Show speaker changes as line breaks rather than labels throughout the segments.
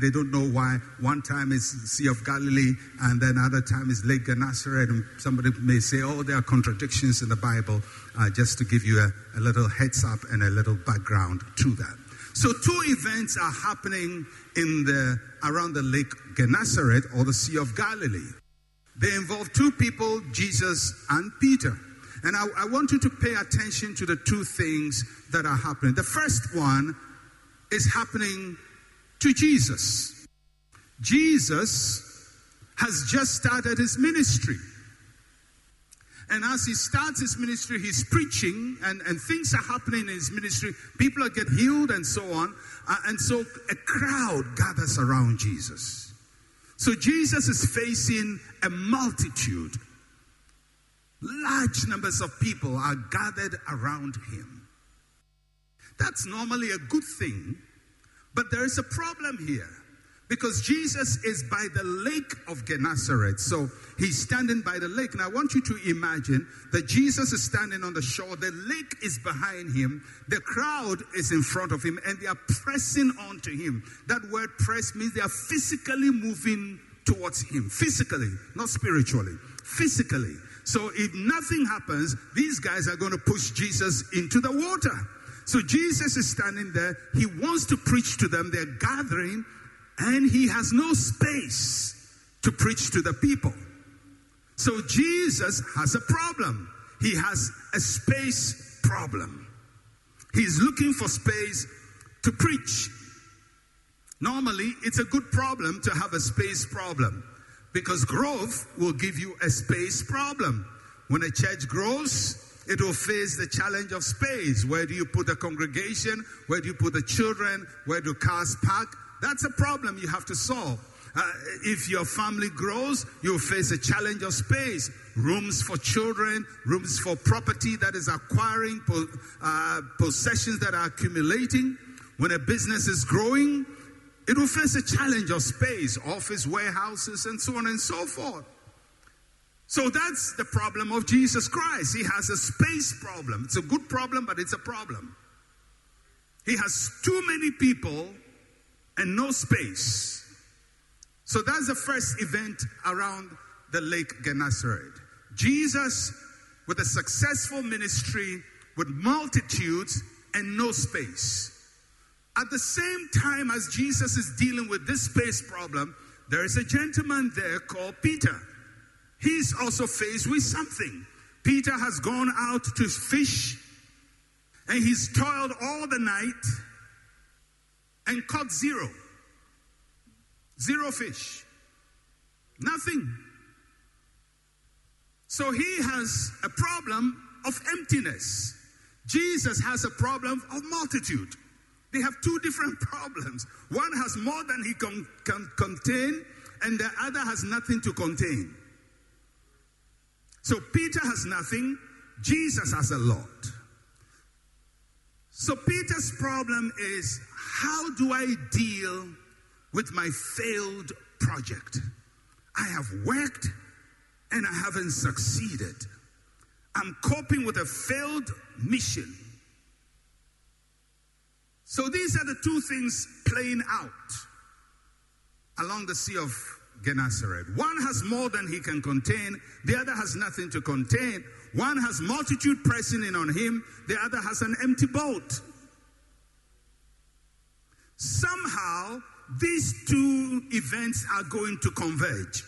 They don't know why one time is Sea of Galilee and then another time is Lake Gennesaret. And somebody may say, oh, there are contradictions in the Bible. Uh, just to give you a, a little heads up and a little background to that. So two events are happening in the around the Lake Gennesaret or the Sea of Galilee. They involve two people, Jesus and Peter. And I, I want you to pay attention to the two things that are happening. The first one is happening to Jesus. Jesus has just started his ministry. And as he starts his ministry, he's preaching and, and things are happening in his ministry. People are getting healed and so on. Uh, and so a crowd gathers around Jesus. So Jesus is facing a multitude. Large numbers of people are gathered around him. That's normally a good thing, but there is a problem here because Jesus is by the lake of Gennesaret. So he's standing by the lake. Now I want you to imagine that Jesus is standing on the shore, the lake is behind him, the crowd is in front of him, and they are pressing onto him. That word press means they are physically moving towards him, physically, not spiritually, physically. So if nothing happens, these guys are going to push Jesus into the water. So Jesus is standing there. He wants to preach to them. They're gathering and he has no space to preach to the people. So Jesus has a problem. He has a space problem. He's looking for space to preach. Normally, it's a good problem to have a space problem because growth will give you a space problem. When a church grows, it will face the challenge of space. Where do you put the congregation? Where do you put the children? Where do cars park? That's a problem you have to solve. Uh, if your family grows, you'll face a challenge of space. Rooms for children, rooms for property that is acquiring, uh, possessions that are accumulating. When a business is growing, it will face a challenge of space, office, warehouses, and so on and so forth. So that's the problem of Jesus Christ. He has a space problem. It's a good problem, but it's a problem. He has too many people and no space. So that's the first event around the Lake Gennesaret. Jesus with a successful ministry with multitudes and no space. At the same time as Jesus is dealing with this space problem, there is a gentleman there called Peter. He's also faced with something. Peter has gone out to fish and he's toiled all the night and caught zero. Zero fish. Nothing. So he has a problem of emptiness. Jesus has a problem of multitude. They have two different problems. One has more than he can, can contain, and the other has nothing to contain. So Peter has nothing, Jesus has a lot. So Peter's problem is how do I deal with my failed project? I have worked and I haven't succeeded. I'm coping with a failed mission. So these are the two things playing out along the Sea of Gennesaret. One has more than he can contain, the other has nothing to contain. One has multitude pressing in on him, the other has an empty boat. Somehow, these two events are going to converge.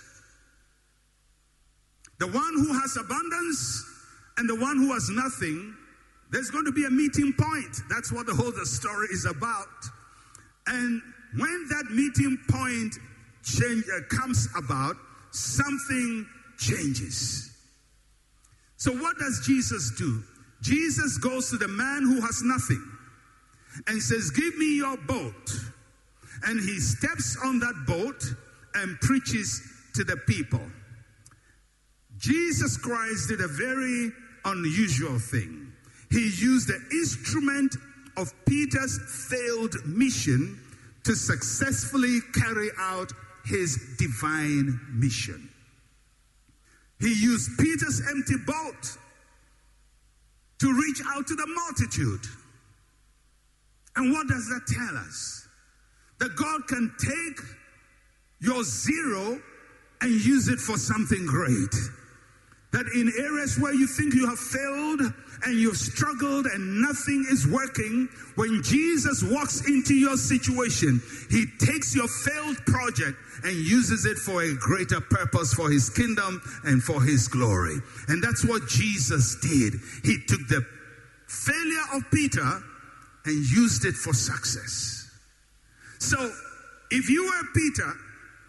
The one who has abundance and the one who has nothing, there's going to be a meeting point. That's what the whole story is about. And when that meeting point change uh, comes about, something changes. So what does Jesus do? Jesus goes to the man who has nothing and says, "Give me your boat." And he steps on that boat and preaches to the people. Jesus Christ did a very unusual thing. He used the instrument of Peter's failed mission to successfully carry out his divine mission. He used Peter's empty boat to reach out to the multitude. And what does that tell us? That God can take your zero and use it for something great. That in areas where you think you have failed and you've struggled and nothing is working, when Jesus walks into your situation, he takes your failed project and uses it for a greater purpose for his kingdom and for his glory. And that's what Jesus did. He took the failure of Peter and used it for success. So, if you were Peter,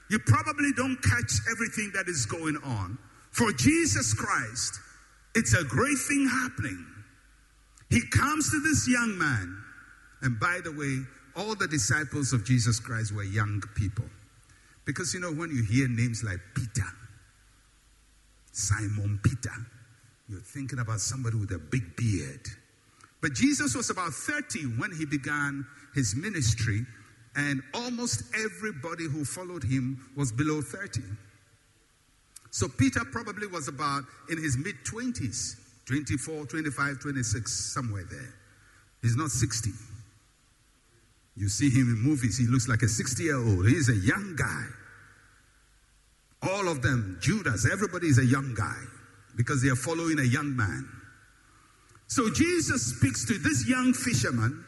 you probably don't catch everything that is going on. For Jesus Christ, it's a great thing happening. He comes to this young man, and by the way, all the disciples of Jesus Christ were young people. Because you know, when you hear names like Peter, Simon Peter, you're thinking about somebody with a big beard. But Jesus was about 30 when he began his ministry, and almost everybody who followed him was below 30. So Peter probably was about in his mid 20s, 24, 25, 26, somewhere there. He's not 60. You see him in movies, he looks like a 60 year old. He's a young guy. All of them, Judas, everybody is a young guy because they are following a young man. So Jesus speaks to this young fisherman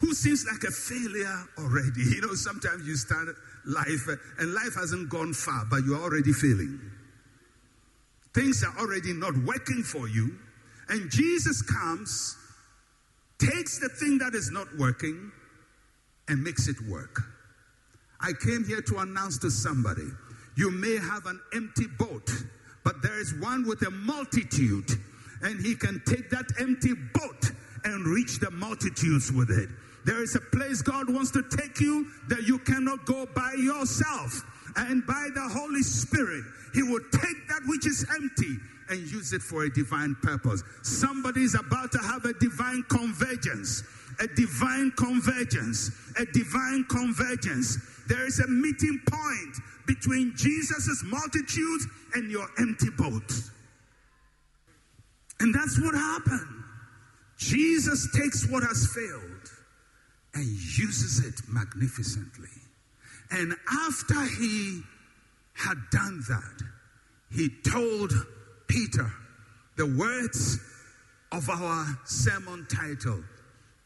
who seems like a failure already. You know, sometimes you start life uh, and life hasn't gone far, but you're already failing. Things are already not working for you. And Jesus comes, takes the thing that is not working, and makes it work. I came here to announce to somebody you may have an empty boat, but there is one with a multitude, and he can take that empty boat and reach the multitudes with it. There is a place God wants to take you that you cannot go by yourself. And by the Holy Spirit, He will take that which is empty and use it for a divine purpose. Somebody is about to have a divine convergence. A divine convergence. A divine convergence. There is a meeting point between Jesus' multitude and your empty boat. And that's what happened. Jesus takes what has failed and uses it magnificently. And after he had done that, he told Peter the words of our sermon title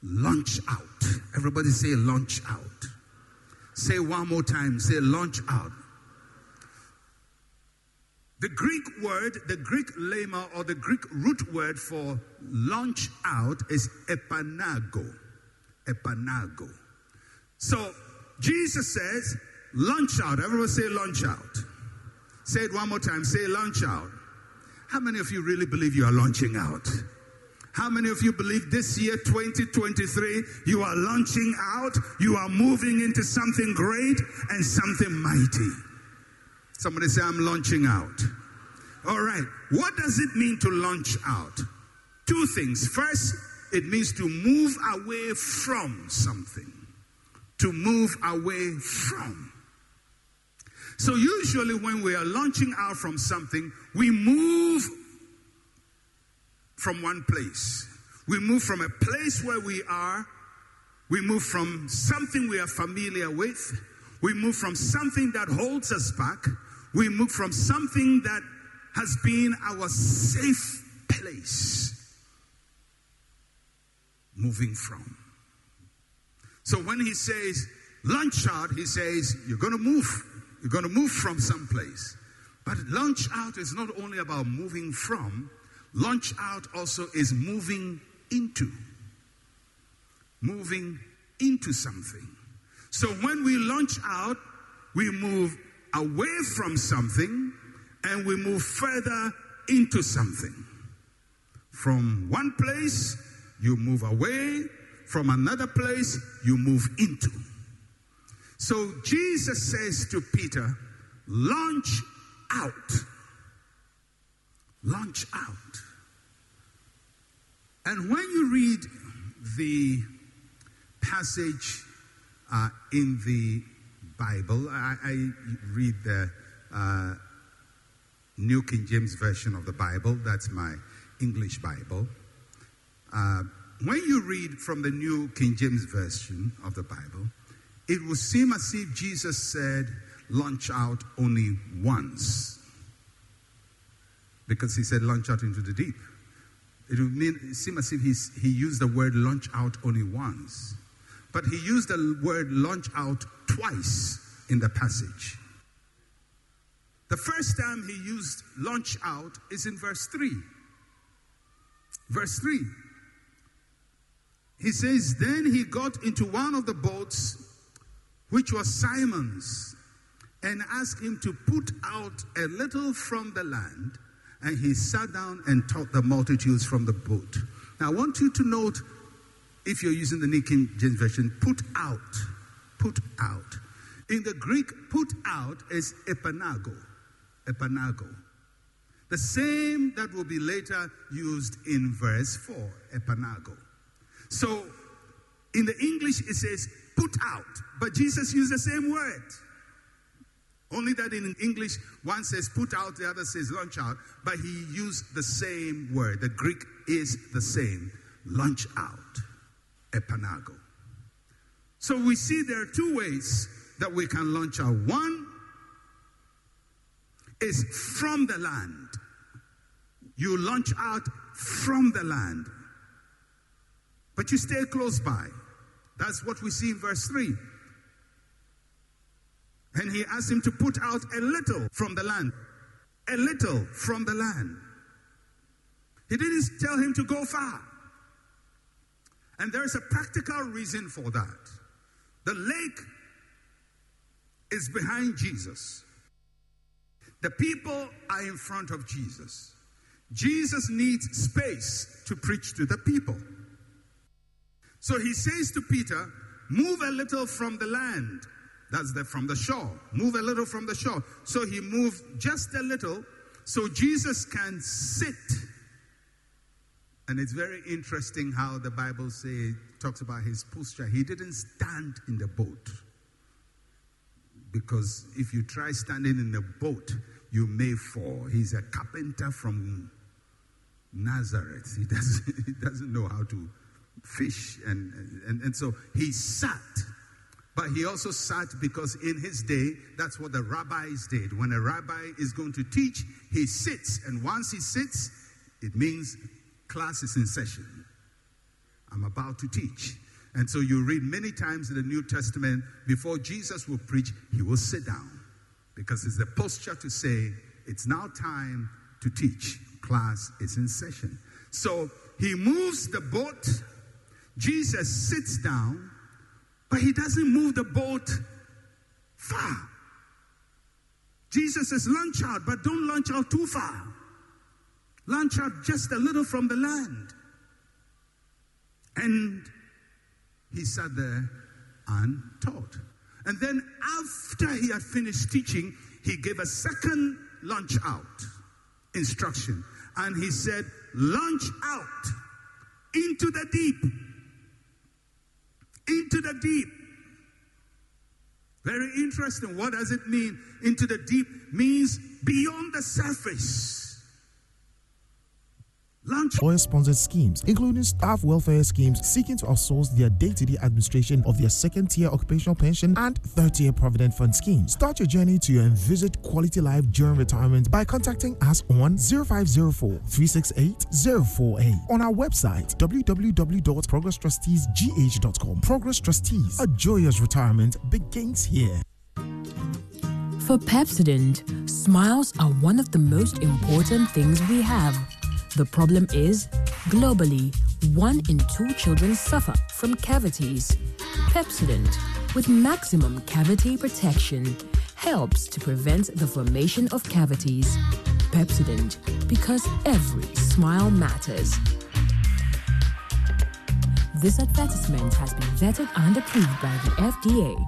Launch Out. Everybody say, Launch Out. Say one more time, say, Launch Out. The Greek word, the Greek lemma or the Greek root word for launch out is epanago. Epanago. So Jesus says, launch out. Everyone say launch out. Say it one more time. Say launch out. How many of you really believe you are launching out? How many of you believe this year, 2023, you are launching out, you are moving into something great and something mighty? Somebody say, I'm launching out. All right. What does it mean to launch out? Two things. First, it means to move away from something. To move away from. So, usually, when we are launching out from something, we move from one place. We move from a place where we are, we move from something we are familiar with, we move from something that holds us back, we move from something that has been our safe place. Moving from. So when he says launch out, he says you're going to move. You're going to move from someplace. But launch out is not only about moving from, launch out also is moving into. Moving into something. So when we launch out, we move away from something and we move further into something. From one place, you move away. From another place, you move into. So Jesus says to Peter, launch out. Launch out. And when you read the passage uh, in the Bible, I, I read the uh, New King James Version of the Bible, that's my English Bible. Uh, when you read from the New King James Version of the Bible, it will seem as if Jesus said, launch out only once. Because he said, launch out into the deep. It would mean, seem as if he used the word launch out only once. But he used the word launch out twice in the passage. The first time he used launch out is in verse 3. Verse 3. He says, Then he got into one of the boats, which was Simon's, and asked him to put out a little from the land. And he sat down and taught the multitudes from the boat. Now, I want you to note, if you're using the New King James Version, put out. Put out. In the Greek, put out is epanago. Epanago. The same that will be later used in verse 4, epanago. So in the English, it says put out, but Jesus used the same word. Only that in English, one says put out, the other says launch out, but he used the same word. The Greek is the same launch out, epanago. So we see there are two ways that we can launch out. One is from the land. You launch out from the land. But you stay close by. That's what we see in verse 3. And he asked him to put out a little from the land. A little from the land. He didn't tell him to go far. And there's a practical reason for that. The lake is behind Jesus. The people are in front of Jesus. Jesus needs space to preach to the people. So he says to Peter, Move a little from the land. That's the, from the shore. Move a little from the shore. So he moved just a little so Jesus can sit. And it's very interesting how the Bible say, talks about his posture. He didn't stand in the boat. Because if you try standing in the boat, you may fall. He's a carpenter from Nazareth. He doesn't, he doesn't know how to fish. And, and, and so he sat. But he also sat because in his day, that's what the rabbis did. When a rabbi is going to teach, he sits. And once he sits, it means class is in session. I'm about to teach. And so you read many times in the New Testament, before Jesus will preach, he will sit down because it's the posture to say, it's now time to teach. Class is in session. So he moves the boat Jesus sits down, but he doesn't move the boat far. Jesus says, launch out, but don't launch out too far. Launch out just a little from the land. And he sat there and taught. And then after he had finished teaching, he gave a second launch out instruction. And he said, launch out into the deep into the deep. Very interesting. What does it mean? Into the deep means beyond the surface.
Employer sponsored schemes, including staff welfare schemes seeking to outsource their day to day administration of their second tier occupational pension and third tier provident fund schemes. Start your journey to your envisaged quality life during retirement by contacting us on 0504 368 048 on our website www.progresstrusteesgh.com. Progress Trustees, a joyous retirement begins here.
For Pepsodent, smiles are one of the most important things we have. The problem is, globally, one in two children suffer from cavities. Pepsodent, with maximum cavity protection, helps to prevent the formation of cavities. Pepsodent, because every smile matters. This advertisement has been vetted and approved by the FDA.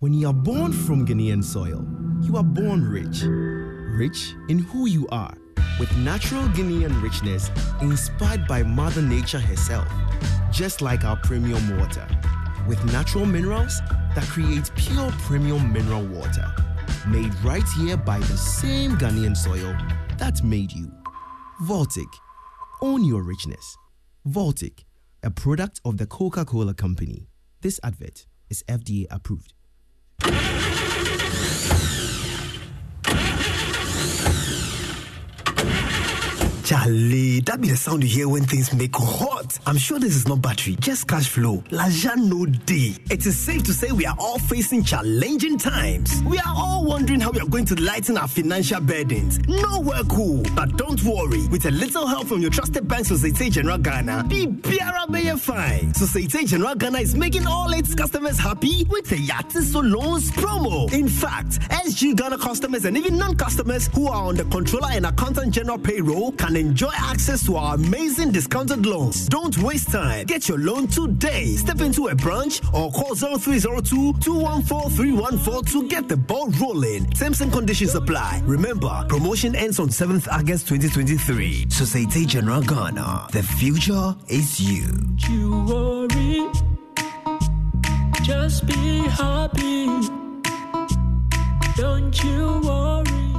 When you are born from Ghanaian soil, you are born rich. Rich in who you are, with natural Ghanaian richness inspired by Mother Nature herself, just like our premium water, with natural minerals that create pure premium mineral water, made right here by the same Ghanaian soil that made you. Voltic, own your richness. Voltic, a product of the Coca Cola Company. This advert is FDA approved.
Charlie, that be the sound you hear when things make hot. I'm sure this is not battery, just cash flow. Laja no day. It is safe to say we are all facing challenging times. We are all wondering how we are going to lighten our financial burdens. Nowhere cool. But don't worry, with a little help from your trusted bank, Societe General Ghana, be Biara Mayor fine. Societe General Ghana is making all its customers happy with the Yatiso Loans promo. In fact, SG Ghana customers and even non customers who are on the controller and accountant general payroll can enjoy access to our amazing discounted loans. Don't waste time. Get your loan today. Step into a branch or call 0302 214 314 to get the ball rolling. Terms and conditions apply. Remember, promotion ends on 7th August 2023. Societe General Ghana. The future is you.
You worry, just be happy. Don't you worry.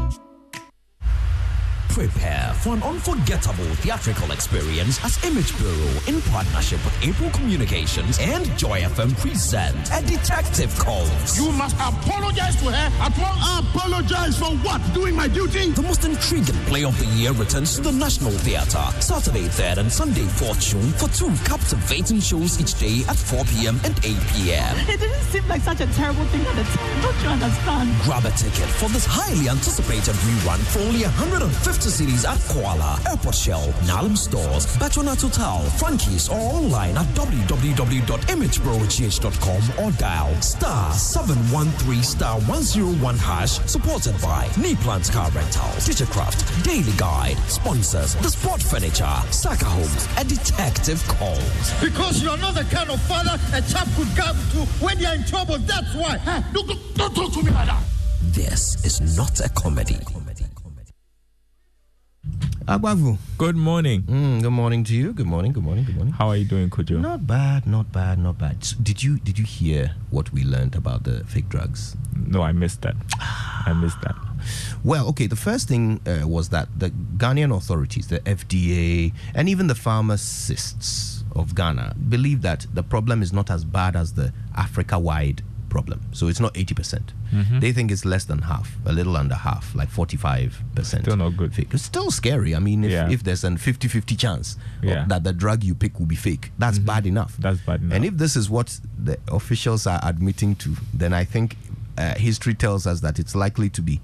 Prepare for an unforgettable theatrical experience as Image Bureau, in partnership with April Communications and Joy FM, present a detective calls.
You must apologize to her at once. Apologize for what? Doing my duty?
The most intriguing play of the year returns to the National Theatre Saturday 3rd and Sunday 4th June for two captivating shows each day at 4 p.m. and 8 p.m.
It didn't seem like such a terrible thing at the time. Don't you understand?
Grab a ticket for this highly anticipated rerun for only 150 cedis at Koala, Airport Shell, Nalim Stores, Petronat Hotel, Frankie's, or online at www.imagebrogh.com or dial star 713 star 101 hash, supported by Neeplant Car Rentals, Digicraft, Daily Guide, sponsors, The Sport Furniture, Saka Homes, and Detective Calls.
Because you're not the kind of father a chap could come to when you're in trouble. That's why. Huh? Don't, don't, don't talk to me like that.
This is not a comedy.
Good morning.
Mm, good morning to you. Good morning. Good morning. Good morning.
How are you doing, Kojo?
Not bad. Not bad. Not bad. So did you did you hear what we learned about the fake drugs?
No, I missed that. I missed that.
Well, okay. The first thing uh, was that the Ghanaian authorities, the FDA, and even the pharmacists of Ghana believe that the problem is not as bad as the Africa-wide problem. So it's not 80%. percent
Mhm.
They think it's less than half, a little under half, like 45%.
Still not good.
Fake. It's still scary. I mean, if,
Yeah.
if there's a 50 50 chance
Yeah.
that the drug you pick will be fake, that's bad enough.
That's bad enough.
And if this is what the officials are admitting to, then I think uh, history tells us that it's likely to be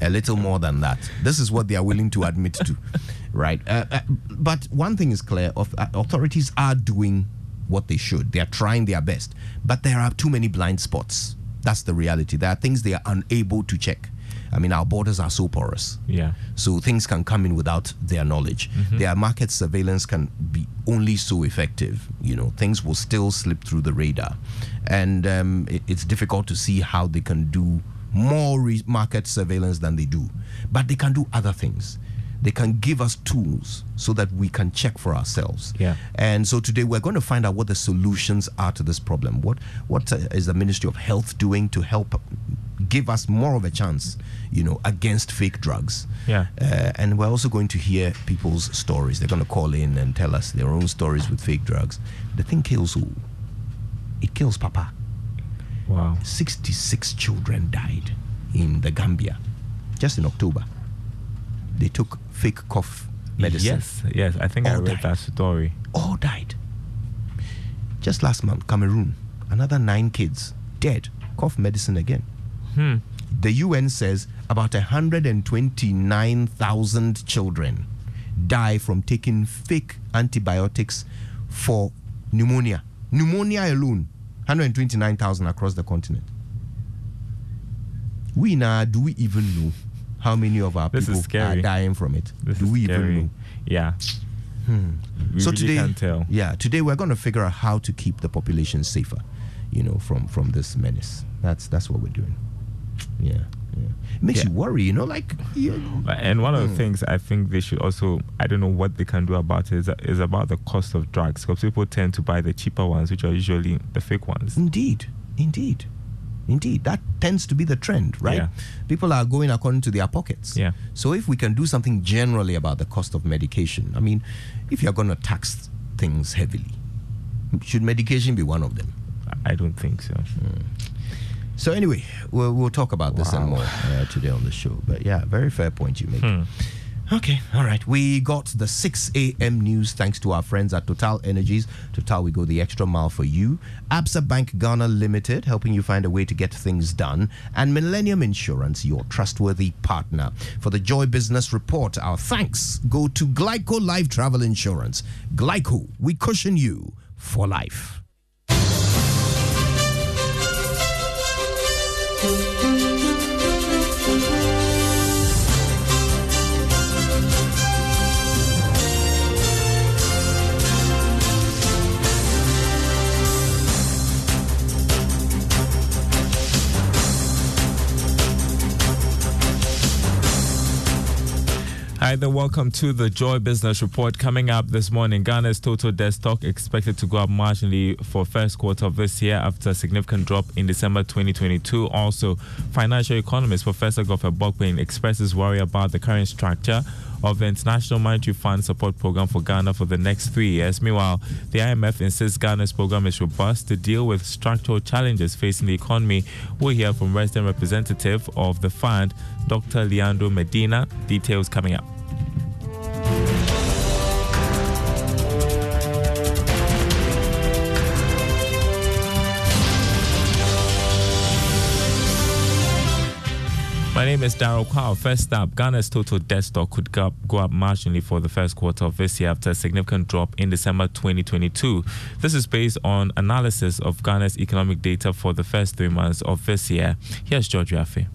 a little more than that. This is what they are willing to admit to, right? Uh, uh, but one thing is clear: of, uh, authorities are doing what they should. They are trying their best, but there are too many blind spots. That's the reality. There are things they are unable to check. I mean, our borders are so porous.
Yeah.
So things can come in without their knowledge.
Mhm.
Their market surveillance can be only so effective. You know, things will still slip through the radar, and um, it- it's difficult to see how they can do more re- market surveillance than they do. But they can do other things. They can give us tools so that we can check for ourselves.
Yeah.
And so today we're going to find out what the solutions are to this problem. What what uh, the Ministry of Health doing to help give us more of a chance, you know, against fake drugs?
Yeah.
Uh, and we're also going to hear people's stories. They're going to call in and tell us their own stories with fake drugs. The thing kills who? It kills Papa.
Wow.
66 children died in the Gambia just in October. They took fake cough medicine.
Yes, yes. I think I
All
read
died.
that story.
All died. Just last month, Cameroon, another nine kids dead. Cough medicine again.
Hmm.
The UN says about 129,000 children die from taking fake antibiotics for pneumonia. Pneumonia alone, 129,000 across the continent. We now, do we even know how many of our
This
people are dying from it?
This
do we
scary.
even know?
Yeah.
Hmm.
We
so
really
today,
can't tell.
yeah, today we're going to figure out how to keep the population safer. you know, from from this menace. That's that's what we're doing. Yeah. yeah. It makes
Yeah.
you worry, you know, like you,
And one of the things I think they should also, I don't know what they can do about it, is, is about the cost of drugs. Because people tend to buy the cheaper ones, which are usually the fake ones.
Indeed, indeed, indeed. That tends to be the trend, right?
Yeah.
People are going according to their pockets.
Yeah.
So if we can do something generally about the cost of medication, I mean, if you're going to tax things heavily, should medication be one of them?
I don't think so.
So anyway, we'll, we'll talk about this and more uh, today on the show. But yeah, very fair point you make.
Hmm.
Okay, all right. We got the 6 a.m. news thanks to our friends at Total Energies. Total, we go the extra mile for you. Absa Bank Ghana Limited, helping you find a way to get things done. And Millennium Insurance, your trustworthy partner. For the Joy Business Report, our thanks go to Glico Life Travel Insurance. Glico, we cushion you for life.
Hi there, welcome to the Joy Business Report. Coming up this morning, Ghana's total debt stock expected to go up marginally for first quarter of this year after a significant drop in December 2022. Also, financial economist Professor Godfrey Bokpin expresses worry about the current structure of the International Monetary Fund support program for Ghana for the next three years. Meanwhile, the IMF insists Ghana's program is robust to deal with structural challenges facing the economy. We'll hear from resident representative of the fund, Dr. Leandro Medina. Details coming up. Name is Daryl Kwao. First up, Ghana's total debt stock could go up, go up marginally for the first quarter of this year after a significant drop in December 2022. This is based on analysis of Ghana's economic data for the first three months of this year. Here's George Yaffe.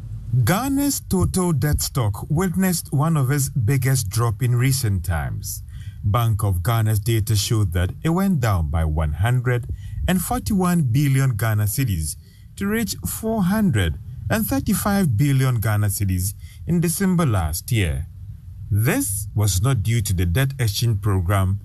Ghana's total debt stock witnessed one of its biggest drop in recent times. Bank of Ghana's data showed that it went down by 141 billion Ghana cedis to reach 435 billion Ghana cedis in December last year. This was not due to the debt exchange program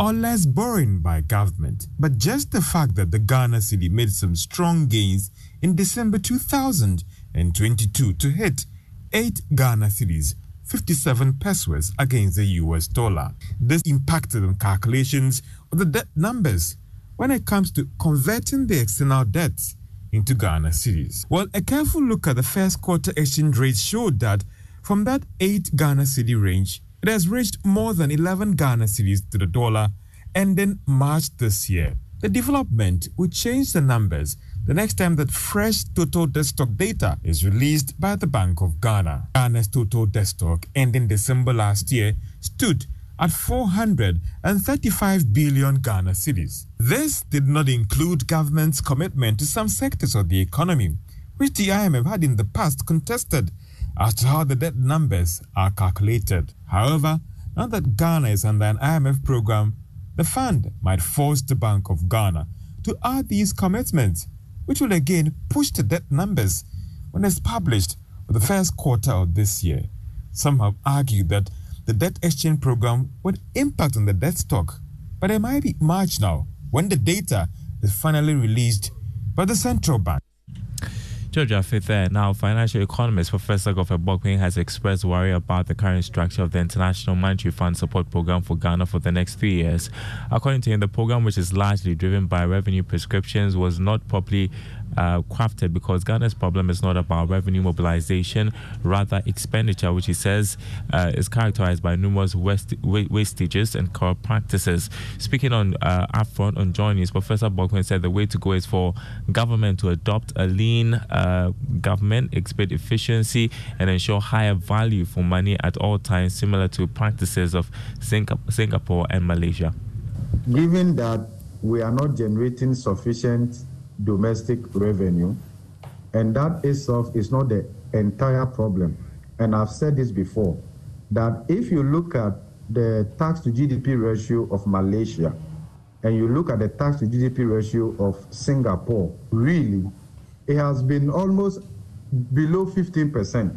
or less borrowing by government, but just the fact that the Ghana cedi made some strong gains in December 2022 to hit 8 Ghana cedis, 57 pesewas against the US dollar. This impacted on calculations of the debt numbers when it comes to converting the external debts into Ghana cedis. Well, a careful look at the first quarter exchange rate showed that from that 8 Ghana cedi range, it has reached more than 11 Ghana cedis to the dollar ending March this year. The development will change the numbers the next time that fresh total stock data is released by the Bank of Ghana. Ghana's total stock ending December last year stood at 435 billion Ghana cedis. This did not include government's commitment to some sectors of the economy, which the IMF had in the past contested as to how the debt numbers are calculated. However, now that Ghana is under an IMF program, the fund might force the Bank of Ghana to add these commitments, which will again push the debt numbers when it's published for the first quarter of this year. Some have argued that the debt exchange program would impact on the debt stock, but it might be marginal when the data is finally released by the central bank.
George Affe there. Now, financial economist Professor Godfrey Bokpin has expressed worry about the current structure of the International Monetary Fund support program for Ghana for the next three years. According to him, the program, which is largely driven by revenue prescriptions, was not properly uh, crafted because Ghana's problem is not about revenue mobilization, rather expenditure, which he says uh, is characterized by numerous wast- wa- wastages and corrupt practices. Speaking on uh, upfront on News, Professor Bokpin said the way to go is for government to adopt a lean uh, government, expect efficiency, and ensure higher value for money at all times, similar to practices of Singa- Singapore and Malaysia.
given that we are not generating sufficient domestic revenue, and that itself is not the entire problem. And I've said this before that if you look at the tax to GDP ratio of Malaysia, and you look at the tax to GDP ratio of Singapore, really, it has been almost below 15%.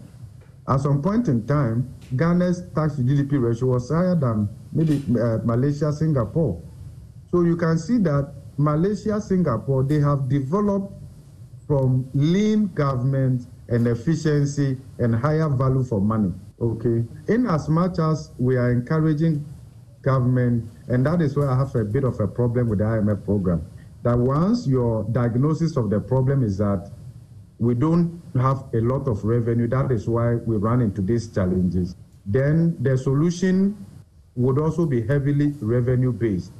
At some point in time, Ghana's tax to GDP ratio was higher than maybe uh, Malaysia, Singapore. So you can see that Malaysia, Singapore, they have developed from lean government and efficiency and higher value for money. Okay. In as much as we are encouraging government, and that is where I have a bit of a problem with the IMF program, that once your diagnosis of the problem is that we don't have a lot of revenue, that is why we run into these challenges, then the solution would also be heavily revenue based.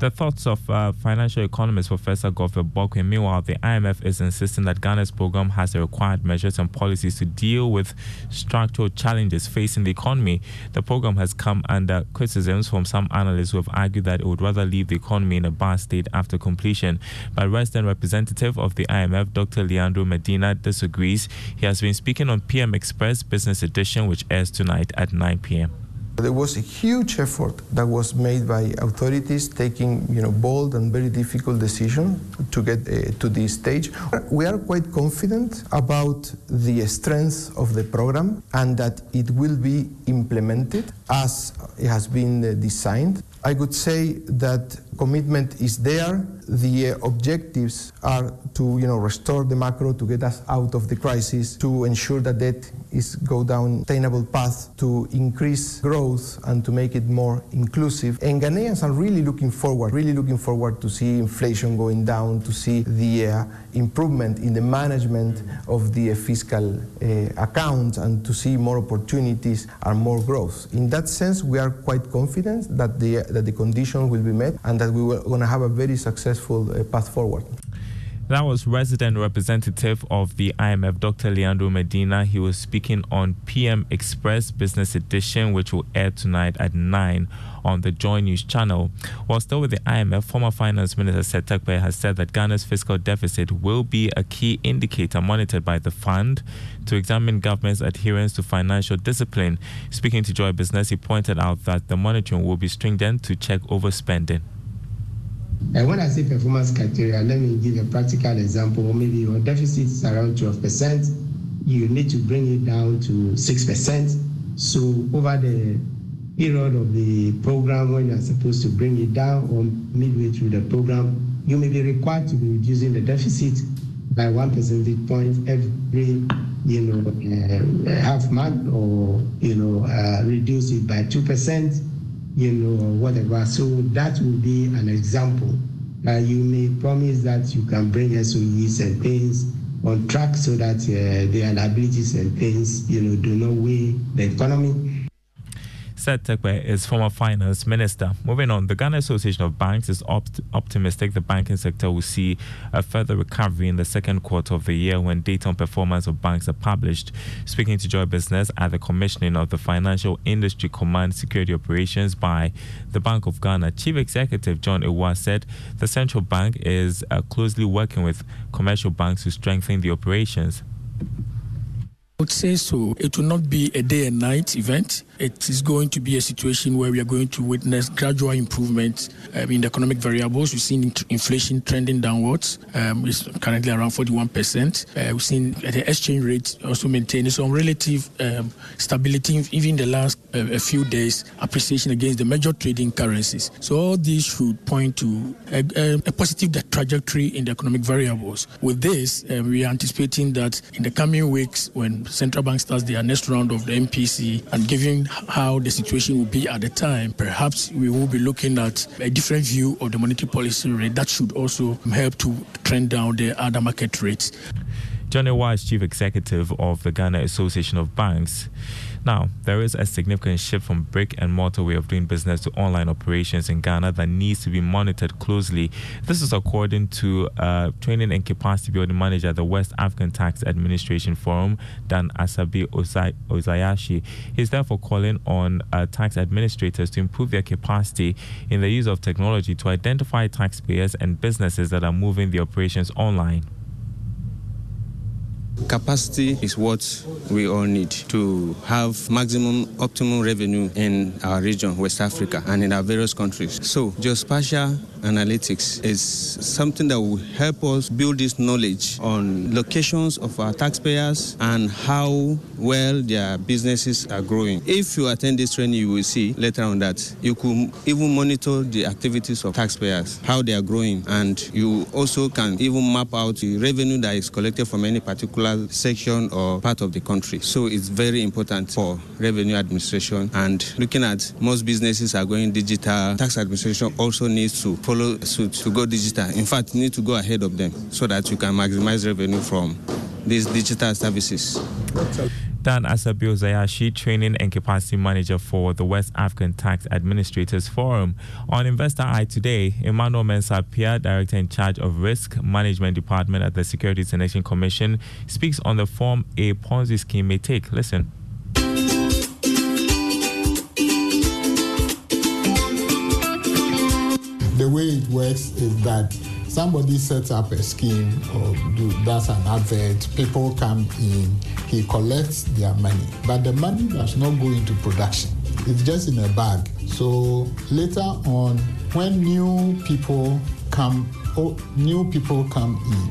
The thoughts of uh, financial economist Professor Godfrey Bokpin. Meanwhile, the IMF is insisting that Ghana's program has the required measures and policies to deal with structural challenges facing the economy. The program has come under criticisms from some analysts who have argued that it would rather leave the economy in a bad state after completion. But resident representative of the IMF, Dr. Leandro Medina, disagrees. He has been speaking on PM Express Business Edition, which airs tonight at 9 p.m.
There was a huge effort that was made by authorities taking, you know, bold and very difficult decisions to get uh, to this stage. We are quite confident about the strength of the program and that it will be implemented as it has been uh, designed. I could say that commitment is there. The uh, objectives are to, you know, restore the macro, to get us out of the crisis, to ensure that debt is go down sustainable path, to increase growth and to make it more inclusive. And Ghanaians are really looking forward, really looking forward to see inflation going down, to see the uh, improvement in the management of the fiscal uh, accounts, and to see more opportunities and more growth. In that sense, we are quite confident that the that the conditions will be met and that we are going to have a very successful uh, path forward.
That was resident representative of the IMF, Dr. Leandro Medina. He was speaking on PM Express Business Edition, which will air tonight at 9 on the Joy News channel. While still with the IMF, former Finance Minister Seth Terkper has said that Ghana's fiscal deficit will be a key indicator monitored by the fund to examine government's adherence to financial discipline. Speaking to Joy Business, he pointed out that the monitoring will be stringent to check overspending.
And when I say performance criteria, let me give a practical example. Maybe your deficit is around 12%, you need to bring it down to 6%. So over the period of the program when you're supposed to bring it down or midway through the program, you may be required to be reducing the deficit by one percentage point every you know uh, half month or you know uh, reduce it by two percent you know, whatever. So that will be an example. Uh, you may promise that you can bring SOEs and things on track so that uh, their liabilities and things, you know, do not weigh the economy
Seth Terkper is former finance minister. Moving on, the Ghana Association of Banks is opt- optimistic the banking sector will see a further recovery in the second quarter of the year when data on performance of banks are published. Speaking to Joy Business at the commissioning of the Financial Industry Command Security Operations by the Bank of Ghana, Chief Executive John Awuah said the central bank is uh, closely working with commercial banks to strengthen the operations.
I would say so. It will not be a day and night event it is going to be a situation where we are going to witness gradual improvement um, in the economic variables. We've seen inflation trending downwards. Um, it's currently around 41%. Uh, we've seen the exchange rate also maintaining some relative um, stability, even the last uh, a few days, appreciation against the major trading currencies. So all these should point to a, a, a positive trajectory in the economic variables. With this, um, we are anticipating that in the coming weeks, when central bank starts their next round of the MPC and giving how the situation will be at the time, perhaps we will be looking at a different view of the monetary policy rate that should also help to trend down the other market rates.
John Awuah, Chief Executive of the Ghana Association of Banks. Now, there is a significant shift from brick and mortar way of doing business to online operations in Ghana that needs to be monitored closely. This is according to uh, training and capacity building manager at the West African Tax Administration Forum, Dan Asabi Ozayashi. He's therefore calling on uh, tax administrators to improve their capacity in the use of technology to identify taxpayers and businesses that are moving the operations online.
Capacity is what we all need to have maximum optimum revenue in our region, West Africa, and in our various countries. So, geospatial analytics is something that will help us build this knowledge on locations of our taxpayers and how well their businesses are growing. If you attend this training, you will see later on that you could even monitor the activities of taxpayers, how they are growing, and you also can even map out the revenue that is collected from any particular section or part of the country. So it's very important for revenue administration and looking at most businesses are going digital. Tax administration also needs to follow suit to go digital. In fact, you need to go ahead of them so that you can maximize revenue from these digital services.
Dan Asabio Zayashi, Training and Capacity Manager for the West African Tax Administrators Forum. On Investor Eye today, Emmanuel Mensah Pia, Director in charge of Risk Management Department at the Securities and Exchange Commission, speaks on the form a Ponzi scheme may take. Listen.
The way it works is that somebody sets up a scheme or do, does an advert, people come in, he collects their money, but the money does not go into production. It's just in a bag. So later on, when new people come, oh, new people come in,